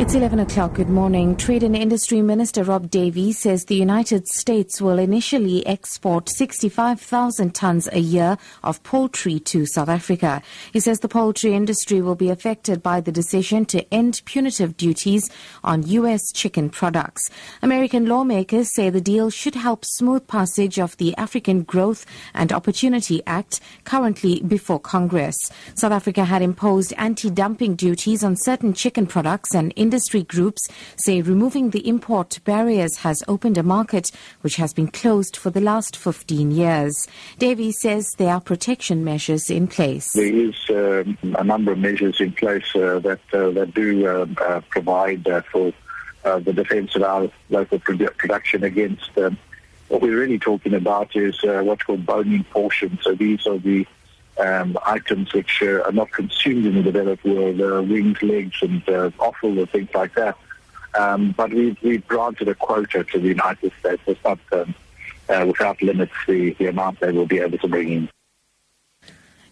It's 11 o'clock. Good morning. Trade and Industry Minister Rob Davies says the United States will initially export 65,000 tons a year of poultry to South Africa. He says the poultry industry will be affected by the decision to end punitive duties on U.S. chicken products. American lawmakers say the deal should help smooth passage of the African Growth and Opportunity Act currently before Congress. South Africa had imposed anti-dumping duties on certain chicken products and industry groups say removing the import barriers has opened a market which has been closed for the last 15 years. Davies says there are protection measures in place. There is um, a number of measures in place uh, that uh, that do uh, uh provide uh, for uh, the defence of our local produ- production against. Um, what we're really talking about is what's called bone-in portions. So these are the um, items which uh, are not consumed in the developed world, uh, wings, legs, and uh, offal, and things like that. Um, but we've, we've granted a quota to the United States. It's not um, uh, without limits the, the amount they will be able to bring in.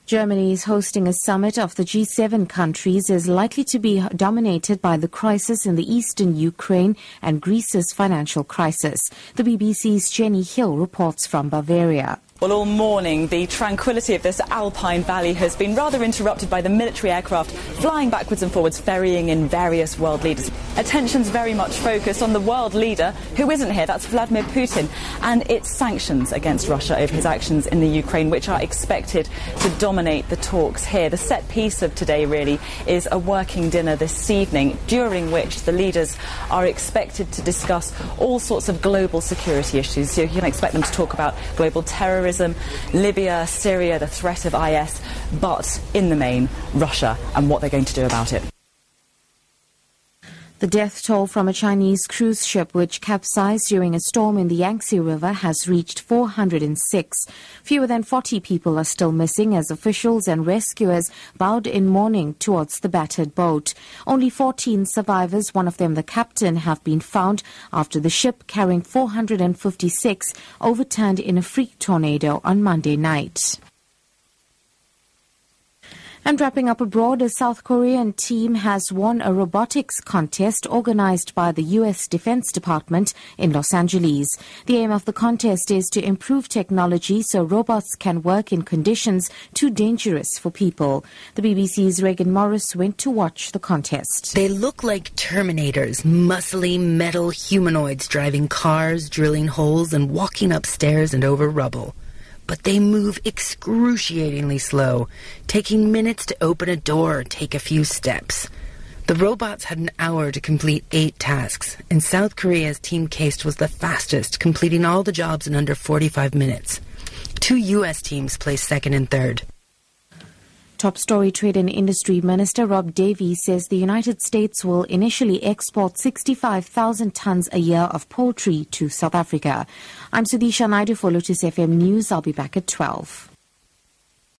Germany is hosting a summit of the G7 countries is likely to be dominated by the crisis in the eastern Ukraine and Greece's financial crisis. The BBC's Jenny Hill reports from Bavaria. Well, all morning, the tranquility of this alpine valley has been rather interrupted by the military aircraft flying backwards and forwards, ferrying in various world leaders. Attention's very much focused on the world leader, who isn't here, that's Vladimir Putin, and its sanctions against Russia over his actions in the Ukraine, which are expected to dominate the talks here. The set piece of today, really, is a working dinner this evening, during which the leaders are expected to discuss all sorts of global security issues. So you can expect them to talk about global terrorism terrorism, Libya, Syria, the threat of IS, but in the main, Russia and what they're going to do about it. The death toll from a Chinese cruise ship which capsized during a storm in the Yangtze River has reached 406. Fewer than 40 people are still missing as officials and rescuers bowed in mourning towards the battered boat. Only 14 survivors, one of them the captain, have been found after the ship carrying 456 overturned in a freak tornado on Monday night. And wrapping up abroad, a South Korean team has won a robotics contest organized by the U.S. Defense Department in Los Angeles. The aim of the contest is to improve technology so robots can work in conditions too dangerous for people. The BBC's Regan Morris went to watch the contest. They look like Terminators, muscly metal humanoids driving cars, drilling holes, and walking upstairs and over rubble but they move excruciatingly slow, taking minutes to open a door or take a few steps. The robots had an hour to complete eight tasks, and South Korea's Team KAIST was the fastest, completing all the jobs in under 45 minutes. Two U.S. teams placed second and third. Top story trade and industry minister Rob Davies says the United States will initially export 65,000 tons a year of poultry to South Africa. I'm Sudisha Naidu for Lotus FM News. I'll be back at 12.